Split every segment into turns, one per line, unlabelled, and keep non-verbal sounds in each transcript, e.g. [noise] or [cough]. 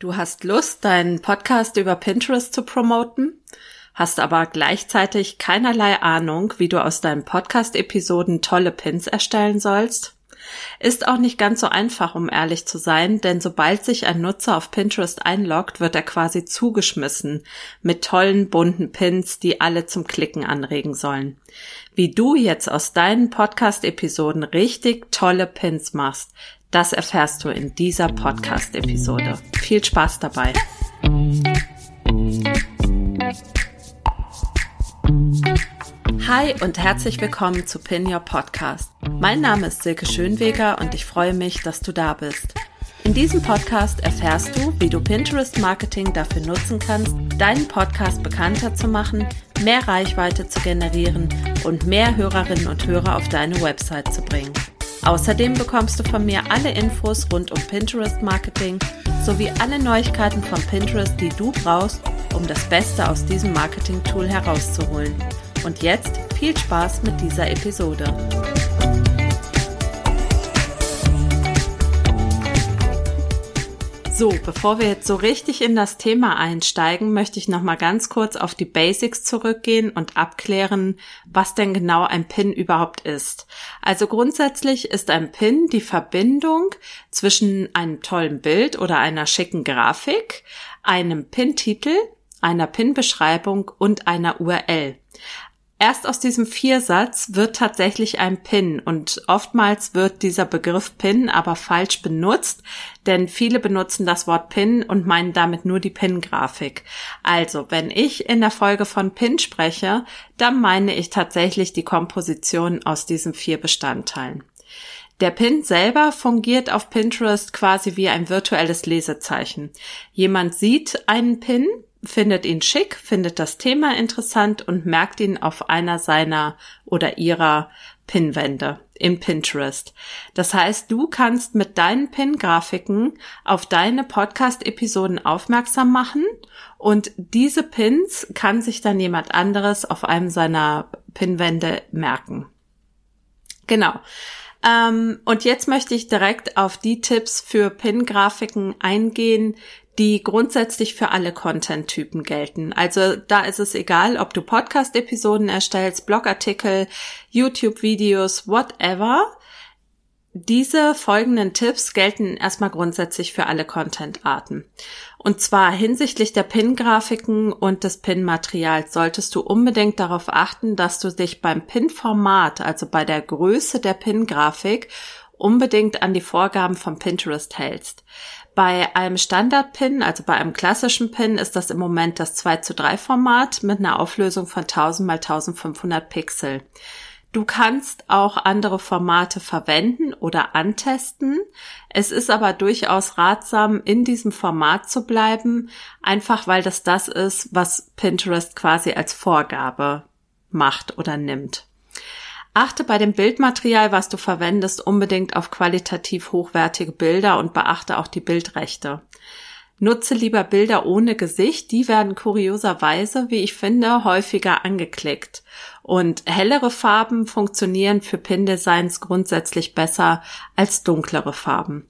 Du hast Lust, deinen Podcast über Pinterest zu promoten, hast aber gleichzeitig keinerlei Ahnung, wie du aus deinen Podcast-Episoden tolle Pins erstellen sollst? Ist auch nicht ganz so einfach, um ehrlich zu sein, denn sobald sich ein Nutzer auf Pinterest einloggt, wird er quasi zugeschmissen mit tollen bunten Pins, die alle zum Klicken anregen sollen. Wie du jetzt aus deinen Podcast-Episoden richtig tolle Pins machst, das erfährst du in dieser Podcast-Episode. Viel Spaß dabei! Hi und herzlich willkommen zu Pin Your Podcast. Mein Name ist Silke Schönweger und ich freue mich, dass du da bist. In diesem Podcast erfährst du, wie du Pinterest Marketing dafür nutzen kannst, deinen Podcast bekannter zu machen, mehr Reichweite zu generieren und mehr Hörerinnen und Hörer auf deine Website zu bringen. Außerdem bekommst du von mir alle Infos rund um Pinterest Marketing sowie alle Neuigkeiten von Pinterest, die du brauchst, um das Beste aus diesem Marketing-Tool herauszuholen. Und jetzt viel Spaß mit dieser Episode. So, bevor wir jetzt so richtig in das Thema einsteigen, möchte ich noch mal ganz kurz auf die Basics zurückgehen und abklären, was denn genau ein Pin überhaupt ist. Also grundsätzlich ist ein Pin die Verbindung zwischen einem tollen Bild oder einer schicken Grafik, einem Pin-Titel, einer Pin-Beschreibung und einer URL. Erst aus diesem Viersatz wird tatsächlich ein Pin und oftmals wird dieser Begriff Pin aber falsch benutzt, denn viele benutzen das Wort Pin und meinen damit nur die Pin-Grafik. Also, wenn ich in der Folge von Pin spreche, dann meine ich tatsächlich die Komposition aus diesen vier Bestandteilen. Der Pin selber fungiert auf Pinterest quasi wie ein virtuelles Lesezeichen. Jemand sieht einen Pin, findet ihn schick, findet das Thema interessant und merkt ihn auf einer seiner oder ihrer Pinwände in Pinterest. Das heißt, du kannst mit deinen Pin-Grafiken auf deine Podcast-Episoden aufmerksam machen und diese Pins kann sich dann jemand anderes auf einem seiner Pinwände merken. Genau. Ähm, und jetzt möchte ich direkt auf die Tipps für Pin-Grafiken eingehen, die grundsätzlich für alle Content-Typen gelten. Also da ist es egal, ob du Podcast-Episoden erstellst, Blogartikel, YouTube-Videos, whatever. Diese folgenden Tipps gelten erstmal grundsätzlich für alle Content-Arten. Und zwar hinsichtlich der Pin-Grafiken und des Pin-Materials solltest du unbedingt darauf achten, dass du dich beim Pin-Format, also bei der Größe der Pin-Grafik, unbedingt an die Vorgaben von Pinterest hältst. Bei einem Standard-Pin, also bei einem klassischen Pin, ist das im Moment das 2 zu 3 Format mit einer Auflösung von 1000 mal 1500 Pixel. Du kannst auch andere Formate verwenden oder antesten. Es ist aber durchaus ratsam, in diesem Format zu bleiben, einfach weil das das ist, was Pinterest quasi als Vorgabe macht oder nimmt. Achte bei dem Bildmaterial, was du verwendest, unbedingt auf qualitativ hochwertige Bilder und beachte auch die Bildrechte. Nutze lieber Bilder ohne Gesicht, die werden kurioserweise, wie ich finde, häufiger angeklickt. Und hellere Farben funktionieren für Pin-Designs grundsätzlich besser als dunklere Farben.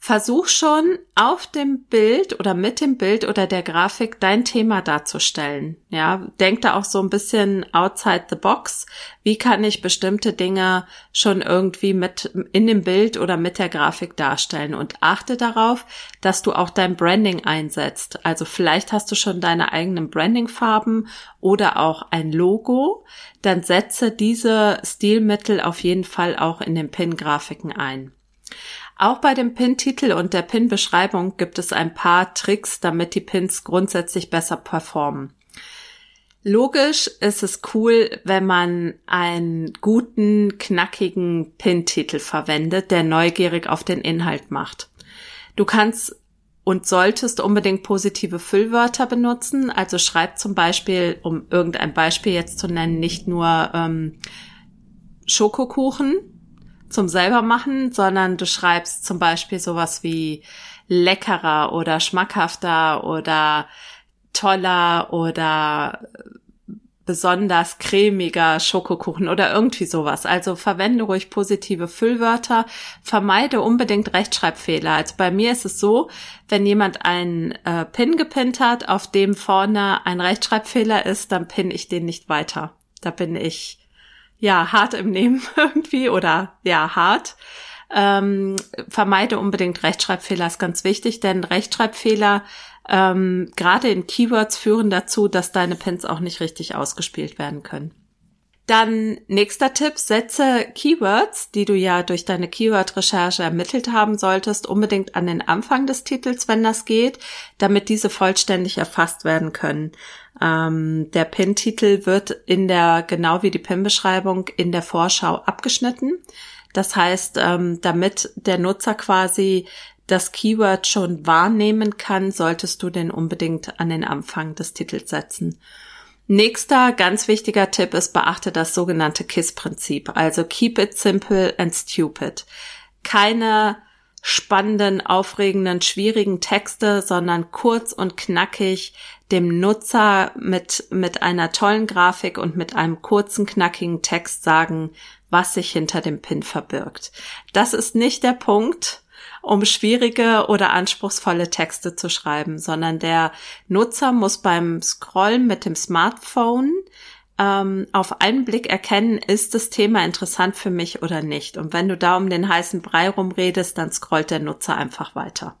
Versuch schon auf dem Bild oder mit dem Bild oder der Grafik dein Thema darzustellen. Ja, denk da auch so ein bisschen outside the box. Wie kann ich bestimmte Dinge schon irgendwie mit in dem Bild oder mit der Grafik darstellen und achte darauf, dass du auch dein Branding einsetzt. Also vielleicht hast du schon deine eigenen Branding-Farben oder auch ein Logo. Dann setze diese Stilmittel auf jeden Fall auch in den Pin-Grafiken ein. Auch bei dem Pin-Titel und der Pin-Beschreibung gibt es ein paar Tricks, damit die Pins grundsätzlich besser performen. Logisch ist es cool, wenn man einen guten, knackigen Pin-Titel verwendet, der neugierig auf den Inhalt macht. Du kannst und solltest unbedingt positive Füllwörter benutzen. Also schreib zum Beispiel, um irgendein Beispiel jetzt zu nennen, nicht nur ähm, Schokokuchen, zum selber machen, sondern du schreibst zum Beispiel sowas wie leckerer oder schmackhafter oder toller oder besonders cremiger Schokokuchen oder irgendwie sowas. Also verwende ruhig positive Füllwörter, vermeide unbedingt Rechtschreibfehler. Also bei mir ist es so, wenn jemand einen äh, Pin gepinnt hat, auf dem vorne ein Rechtschreibfehler ist, dann pinne ich den nicht weiter. Da bin ich ja hart im Nehmen [laughs] irgendwie oder ja hart. Ähm, vermeide unbedingt Rechtschreibfehler, ist ganz wichtig, denn Rechtschreibfehler ähm, gerade in Keywords führen dazu, dass deine Pins auch nicht richtig ausgespielt werden können. Dann nächster Tipp, setze Keywords, die du ja durch deine Keyword-Recherche ermittelt haben solltest, unbedingt an den Anfang des Titels, wenn das geht, damit diese vollständig erfasst werden können. Ähm, der Pin-Titel wird in der, genau wie die Pin-Beschreibung, in der Vorschau abgeschnitten. Das heißt, ähm, damit der Nutzer quasi das Keyword schon wahrnehmen kann, solltest du den unbedingt an den Anfang des Titels setzen. Nächster ganz wichtiger Tipp ist, beachte das sogenannte KISS-Prinzip, also Keep it simple and stupid. Keine spannenden, aufregenden, schwierigen Texte, sondern kurz und knackig dem Nutzer mit, mit einer tollen Grafik und mit einem kurzen, knackigen Text sagen, was sich hinter dem Pin verbirgt. Das ist nicht der Punkt, um schwierige oder anspruchsvolle Texte zu schreiben, sondern der Nutzer muss beim Scrollen mit dem Smartphone ähm, auf einen Blick erkennen, ist das Thema interessant für mich oder nicht. Und wenn du da um den heißen Brei rumredest, dann scrollt der Nutzer einfach weiter.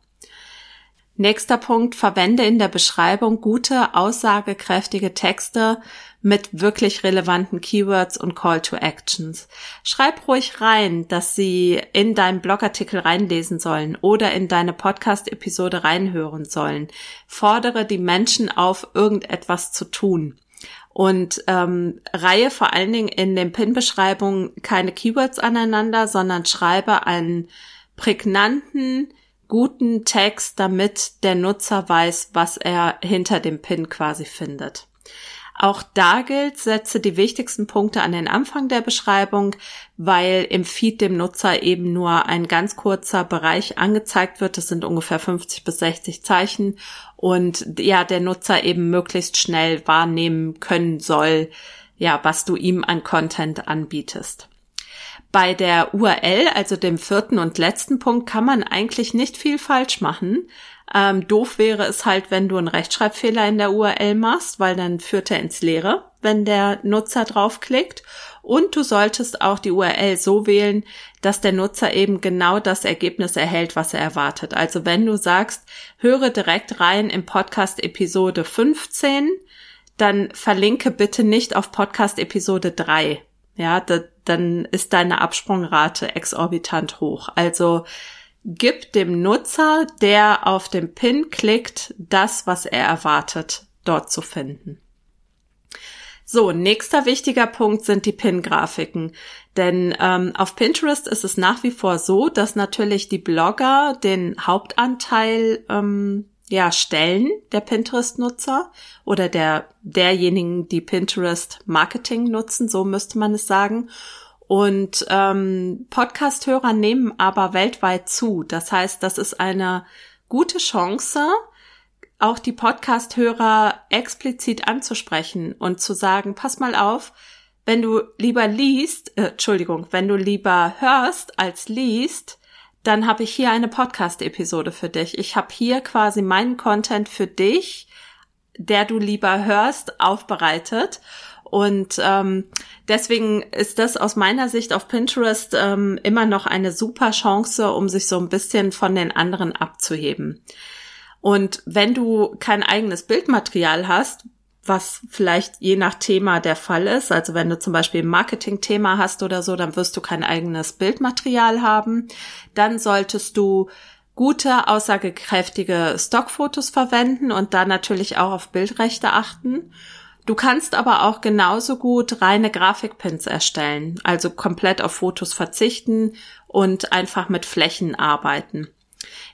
Nächster Punkt, verwende in der Beschreibung gute, aussagekräftige Texte mit wirklich relevanten Keywords und Call to Actions. Schreib ruhig rein, dass sie in deinen Blogartikel reinlesen sollen oder in deine Podcast-Episode reinhören sollen. Fordere die Menschen auf, irgendetwas zu tun. Und ähm, reihe vor allen Dingen in den Pin-Beschreibungen keine Keywords aneinander, sondern schreibe einen prägnanten, guten Text, damit der Nutzer weiß, was er hinter dem Pin quasi findet. Auch da gilt, setze die wichtigsten Punkte an den Anfang der Beschreibung, weil im Feed dem Nutzer eben nur ein ganz kurzer Bereich angezeigt wird. Das sind ungefähr 50 bis 60 Zeichen und ja, der Nutzer eben möglichst schnell wahrnehmen können soll, ja, was du ihm an Content anbietest. Bei der URL, also dem vierten und letzten Punkt, kann man eigentlich nicht viel falsch machen. Ähm, doof wäre es halt, wenn du einen Rechtschreibfehler in der URL machst, weil dann führt er ins Leere, wenn der Nutzer draufklickt. Und du solltest auch die URL so wählen, dass der Nutzer eben genau das Ergebnis erhält, was er erwartet. Also wenn du sagst, höre direkt rein im Podcast Episode 15, dann verlinke bitte nicht auf Podcast Episode 3. Ja, da, dann ist deine Absprungrate exorbitant hoch. Also gib dem Nutzer, der auf den Pin klickt, das, was er erwartet, dort zu finden. So, nächster wichtiger Punkt sind die Pin-Grafiken. Denn ähm, auf Pinterest ist es nach wie vor so, dass natürlich die Blogger den Hauptanteil ähm, ja, stellen der Pinterest-Nutzer oder der derjenigen, die Pinterest Marketing nutzen, so müsste man es sagen. Und ähm, Podcast-Hörer nehmen aber weltweit zu. Das heißt, das ist eine gute Chance, auch die Podcast-Hörer explizit anzusprechen und zu sagen, pass mal auf, wenn du lieber liest, äh, Entschuldigung, wenn du lieber hörst als liest, dann habe ich hier eine Podcast-Episode für dich. Ich habe hier quasi meinen Content für dich, der du lieber hörst, aufbereitet. Und ähm, deswegen ist das aus meiner Sicht auf Pinterest ähm, immer noch eine super Chance, um sich so ein bisschen von den anderen abzuheben. Und wenn du kein eigenes Bildmaterial hast, was vielleicht je nach Thema der Fall ist, also wenn du zum Beispiel ein Marketing-Thema hast oder so, dann wirst du kein eigenes Bildmaterial haben. Dann solltest du gute, aussagekräftige Stockfotos verwenden und da natürlich auch auf Bildrechte achten. Du kannst aber auch genauso gut reine Grafikpins erstellen, also komplett auf Fotos verzichten und einfach mit Flächen arbeiten.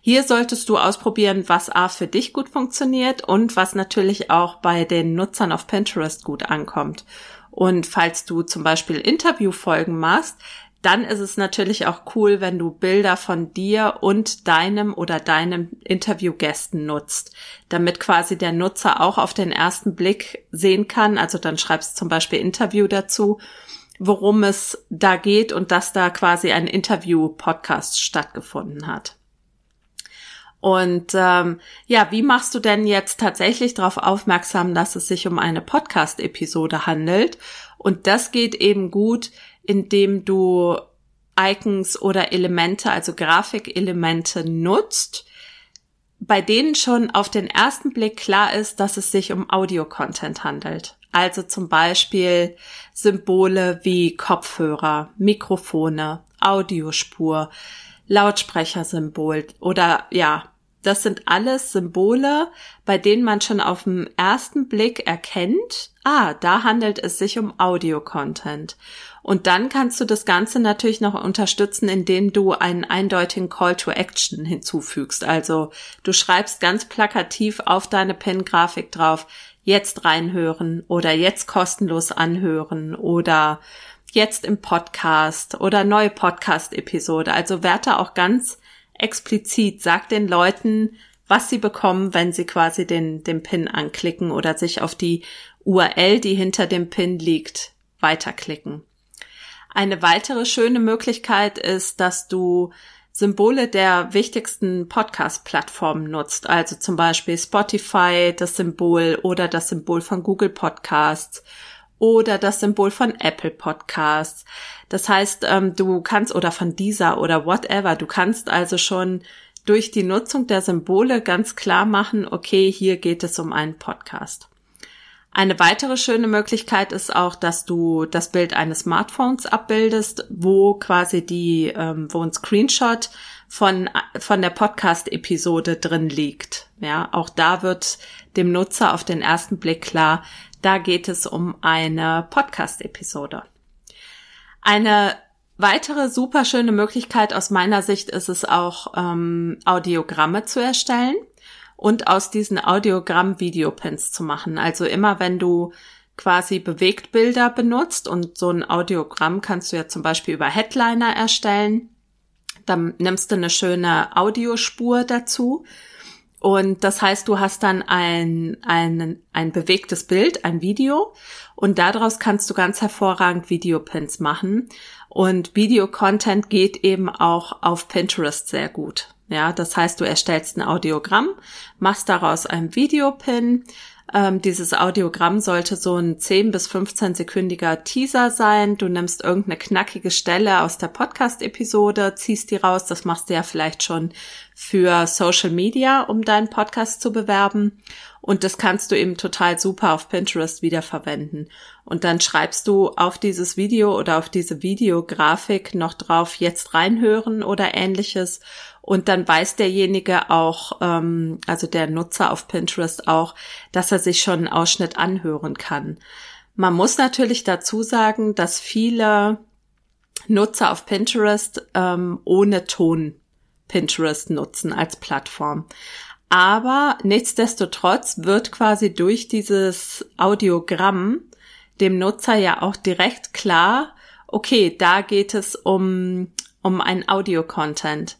Hier solltest du ausprobieren, was A für dich gut funktioniert und was natürlich auch bei den Nutzern auf Pinterest gut ankommt. Und falls du zum Beispiel Interviewfolgen machst, dann ist es natürlich auch cool, wenn du Bilder von dir und deinem oder deinem Interviewgästen nutzt, damit quasi der Nutzer auch auf den ersten Blick sehen kann. Also dann schreibst du zum Beispiel Interview dazu, worum es da geht und dass da quasi ein Interview-Podcast stattgefunden hat. Und ähm, ja, wie machst du denn jetzt tatsächlich darauf aufmerksam, dass es sich um eine Podcast-Episode handelt? Und das geht eben gut, indem du Icons oder Elemente, also Grafikelemente nutzt, bei denen schon auf den ersten Blick klar ist, dass es sich um Audio-Content handelt. Also zum Beispiel Symbole wie Kopfhörer, Mikrofone, Audiospur, Lautsprechersymbol oder ja, das sind alles Symbole, bei denen man schon auf den ersten Blick erkennt, ah, da handelt es sich um Audio-Content. Und dann kannst du das Ganze natürlich noch unterstützen, indem du einen eindeutigen Call to Action hinzufügst. Also du schreibst ganz plakativ auf deine Pin-Grafik drauf, jetzt reinhören oder jetzt kostenlos anhören oder jetzt im Podcast oder neue Podcast-Episode. Also werte auch ganz explizit, sag den Leuten, was sie bekommen, wenn sie quasi den, den Pin anklicken oder sich auf die URL, die hinter dem Pin liegt, weiterklicken. Eine weitere schöne Möglichkeit ist, dass du Symbole der wichtigsten Podcast-Plattformen nutzt, also zum Beispiel Spotify, das Symbol oder das Symbol von Google Podcasts oder das Symbol von Apple Podcasts. Das heißt, ähm, du kannst oder von dieser oder whatever, du kannst also schon durch die Nutzung der Symbole ganz klar machen, okay, hier geht es um einen Podcast. Eine weitere schöne Möglichkeit ist auch, dass du das Bild eines Smartphones abbildest, wo quasi die, ähm, wo ein Screenshot von, von der Podcast-Episode drin liegt. Ja, auch da wird dem Nutzer auf den ersten Blick klar, da geht es um eine Podcast-Episode. Eine weitere super schöne Möglichkeit aus meiner Sicht ist es auch, ähm, Audiogramme zu erstellen und aus diesen Audiogramm Videopins zu machen. Also immer wenn du quasi Bewegtbilder benutzt und so ein Audiogramm kannst du ja zum Beispiel über Headliner erstellen. Dann nimmst du eine schöne Audiospur dazu. Und das heißt, du hast dann ein, ein, ein bewegtes Bild, ein Video und daraus kannst du ganz hervorragend Videopins machen. Und Video-Content geht eben auch auf Pinterest sehr gut. Ja, das heißt, du erstellst ein Audiogramm, machst daraus ein Videopin. Ähm, dieses Audiogramm sollte so ein 10 bis 15 sekündiger Teaser sein. Du nimmst irgendeine knackige Stelle aus der Podcast-Episode, ziehst die raus. Das machst du ja vielleicht schon für Social Media, um deinen Podcast zu bewerben. Und das kannst du eben total super auf Pinterest wiederverwenden. Und dann schreibst du auf dieses Video oder auf diese Videografik noch drauf, jetzt reinhören oder ähnliches. Und dann weiß derjenige auch, ähm, also der Nutzer auf Pinterest auch, dass er sich schon einen Ausschnitt anhören kann. Man muss natürlich dazu sagen, dass viele Nutzer auf Pinterest ähm, ohne Ton Pinterest nutzen als Plattform. Aber nichtsdestotrotz wird quasi durch dieses Audiogramm dem Nutzer ja auch direkt klar, okay, da geht es um, um ein Audio-Content.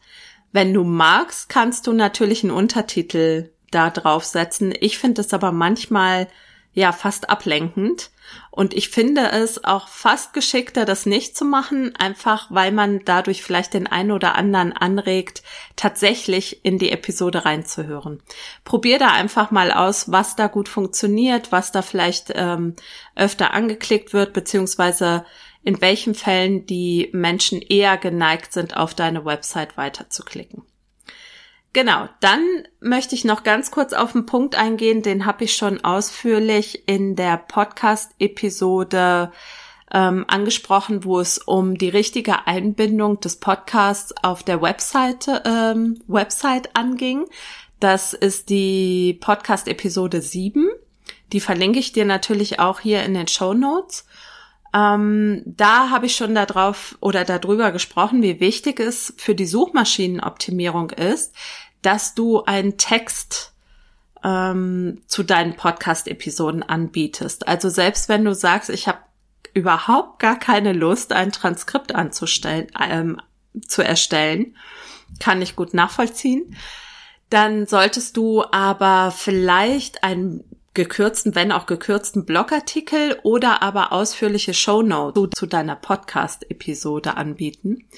Wenn du magst, kannst du natürlich einen Untertitel da draufsetzen. Ich finde es aber manchmal ja fast ablenkend. Und ich finde es auch fast geschickter, das nicht zu machen, einfach weil man dadurch vielleicht den einen oder anderen anregt, tatsächlich in die Episode reinzuhören. Probier da einfach mal aus, was da gut funktioniert, was da vielleicht ähm, öfter angeklickt wird, beziehungsweise in welchen Fällen die Menschen eher geneigt sind, auf deine Website weiterzuklicken. Genau, dann möchte ich noch ganz kurz auf einen Punkt eingehen, den habe ich schon ausführlich in der Podcast-Episode ähm, angesprochen, wo es um die richtige Einbindung des Podcasts auf der Webseite, ähm, Website anging. Das ist die Podcast-Episode 7. Die verlinke ich dir natürlich auch hier in den Show Notes. Ähm, da habe ich schon darauf oder darüber gesprochen, wie wichtig es für die Suchmaschinenoptimierung ist, dass du einen Text ähm, zu deinen Podcast-Episoden anbietest. Also selbst wenn du sagst, ich habe überhaupt gar keine Lust, ein Transkript anzustellen, ähm, zu erstellen. Kann ich gut nachvollziehen. Dann solltest du aber vielleicht einen gekürzten, wenn auch gekürzten Blogartikel oder aber ausführliche Shownotes zu, zu deiner Podcast-Episode anbieten,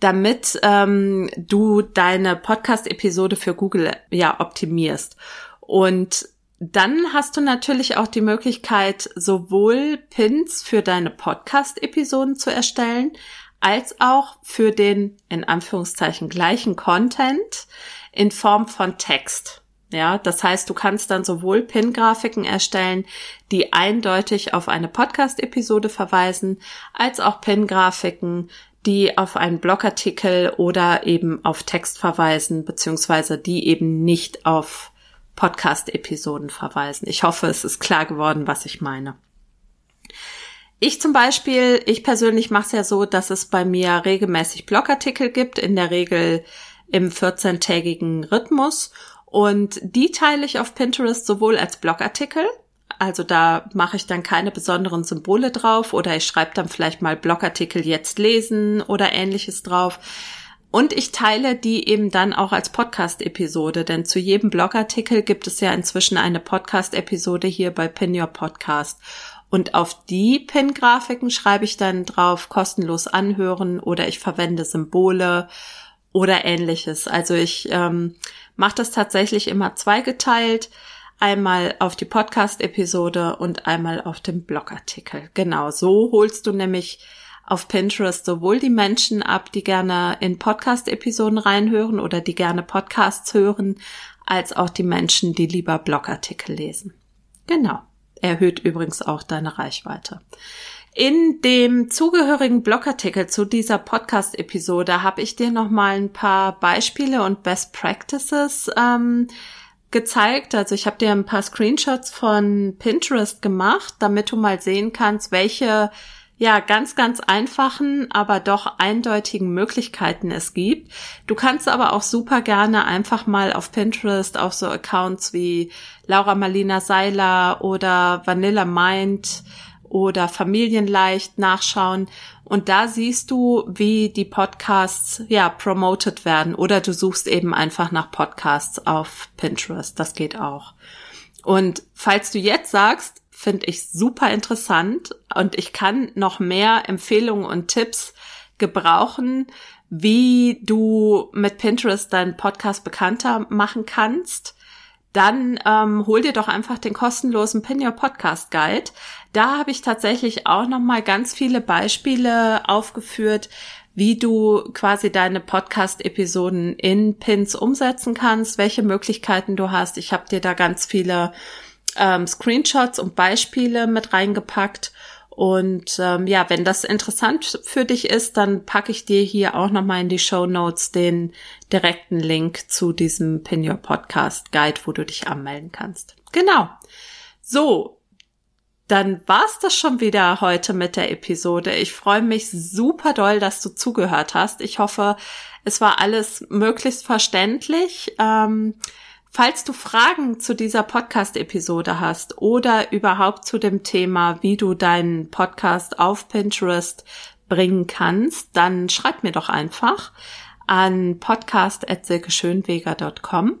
damit ähm, du deine Podcast-Episode für Google ja optimierst. Und dann hast du natürlich auch die Möglichkeit, sowohl Pins für deine Podcast-Episoden zu erstellen, als auch für den in Anführungszeichen gleichen Content in Form von Text. Ja, das heißt, du kannst dann sowohl Pin-Grafiken erstellen, die eindeutig auf eine Podcast-Episode verweisen, als auch Pin-Grafiken, die auf einen Blogartikel oder eben auf Text verweisen, beziehungsweise die eben nicht auf Podcast-Episoden verweisen. Ich hoffe, es ist klar geworden, was ich meine. Ich zum Beispiel, ich persönlich mache es ja so, dass es bei mir regelmäßig Blogartikel gibt, in der Regel im 14-tägigen Rhythmus. Und die teile ich auf Pinterest sowohl als Blogartikel, also da mache ich dann keine besonderen Symbole drauf oder ich schreibe dann vielleicht mal Blogartikel jetzt lesen oder ähnliches drauf. Und ich teile die eben dann auch als Podcast-Episode, denn zu jedem Blogartikel gibt es ja inzwischen eine Podcast-Episode hier bei Pin Your Podcast. Und auf die Pin-Grafiken schreibe ich dann drauf kostenlos anhören oder ich verwende Symbole oder ähnliches. Also ich ähm, mache das tatsächlich immer zweigeteilt. Einmal auf die Podcast-Episode und einmal auf den Blogartikel. Genau, so holst du nämlich auf Pinterest sowohl die Menschen ab, die gerne in Podcast-Episoden reinhören oder die gerne Podcasts hören, als auch die Menschen, die lieber Blogartikel lesen. Genau. Erhöht übrigens auch deine Reichweite. In dem zugehörigen Blogartikel zu dieser Podcast-Episode habe ich dir noch mal ein paar Beispiele und Best Practices ähm, gezeigt. Also ich habe dir ein paar Screenshots von Pinterest gemacht, damit du mal sehen kannst, welche ja, ganz, ganz einfachen, aber doch eindeutigen Möglichkeiten es gibt. Du kannst aber auch super gerne einfach mal auf Pinterest auf so Accounts wie Laura Marlina Seiler oder Vanilla Mind oder Familienleicht nachschauen. Und da siehst du, wie die Podcasts ja promoted werden. Oder du suchst eben einfach nach Podcasts auf Pinterest. Das geht auch. Und falls du jetzt sagst, finde ich super interessant und ich kann noch mehr Empfehlungen und Tipps gebrauchen, wie du mit Pinterest deinen Podcast bekannter machen kannst, dann ähm, hol dir doch einfach den kostenlosen Pin Your Podcast Guide. Da habe ich tatsächlich auch noch mal ganz viele Beispiele aufgeführt, wie du quasi deine Podcast-Episoden in Pins umsetzen kannst, welche Möglichkeiten du hast. Ich habe dir da ganz viele ähm, Screenshots und Beispiele mit reingepackt. Und ähm, ja, wenn das interessant für dich ist, dann packe ich dir hier auch nochmal in die Show Notes den direkten Link zu diesem Pin Your Podcast Guide, wo du dich anmelden kannst. Genau. So, dann war's das schon wieder heute mit der Episode. Ich freue mich super doll, dass du zugehört hast. Ich hoffe, es war alles möglichst verständlich. Ähm, Falls du Fragen zu dieser Podcast-Episode hast oder überhaupt zu dem Thema, wie du deinen Podcast auf Pinterest bringen kannst, dann schreib mir doch einfach an podcast.silkeschönweger.com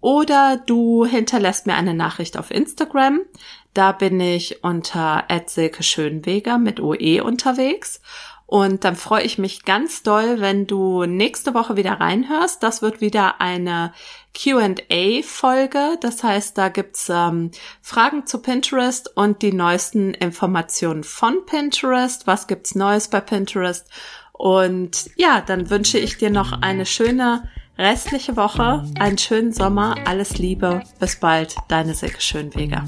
oder du hinterlässt mir eine Nachricht auf Instagram. Da bin ich unter Schönweger mit OE unterwegs. Und dann freue ich mich ganz doll, wenn du nächste Woche wieder reinhörst. Das wird wieder eine QA-Folge. Das heißt, da gibt's ähm, Fragen zu Pinterest und die neuesten Informationen von Pinterest. Was gibt's Neues bei Pinterest? Und ja, dann wünsche ich dir noch eine schöne restliche Woche, einen schönen Sommer, alles Liebe, bis bald, deine Silke Schönweger.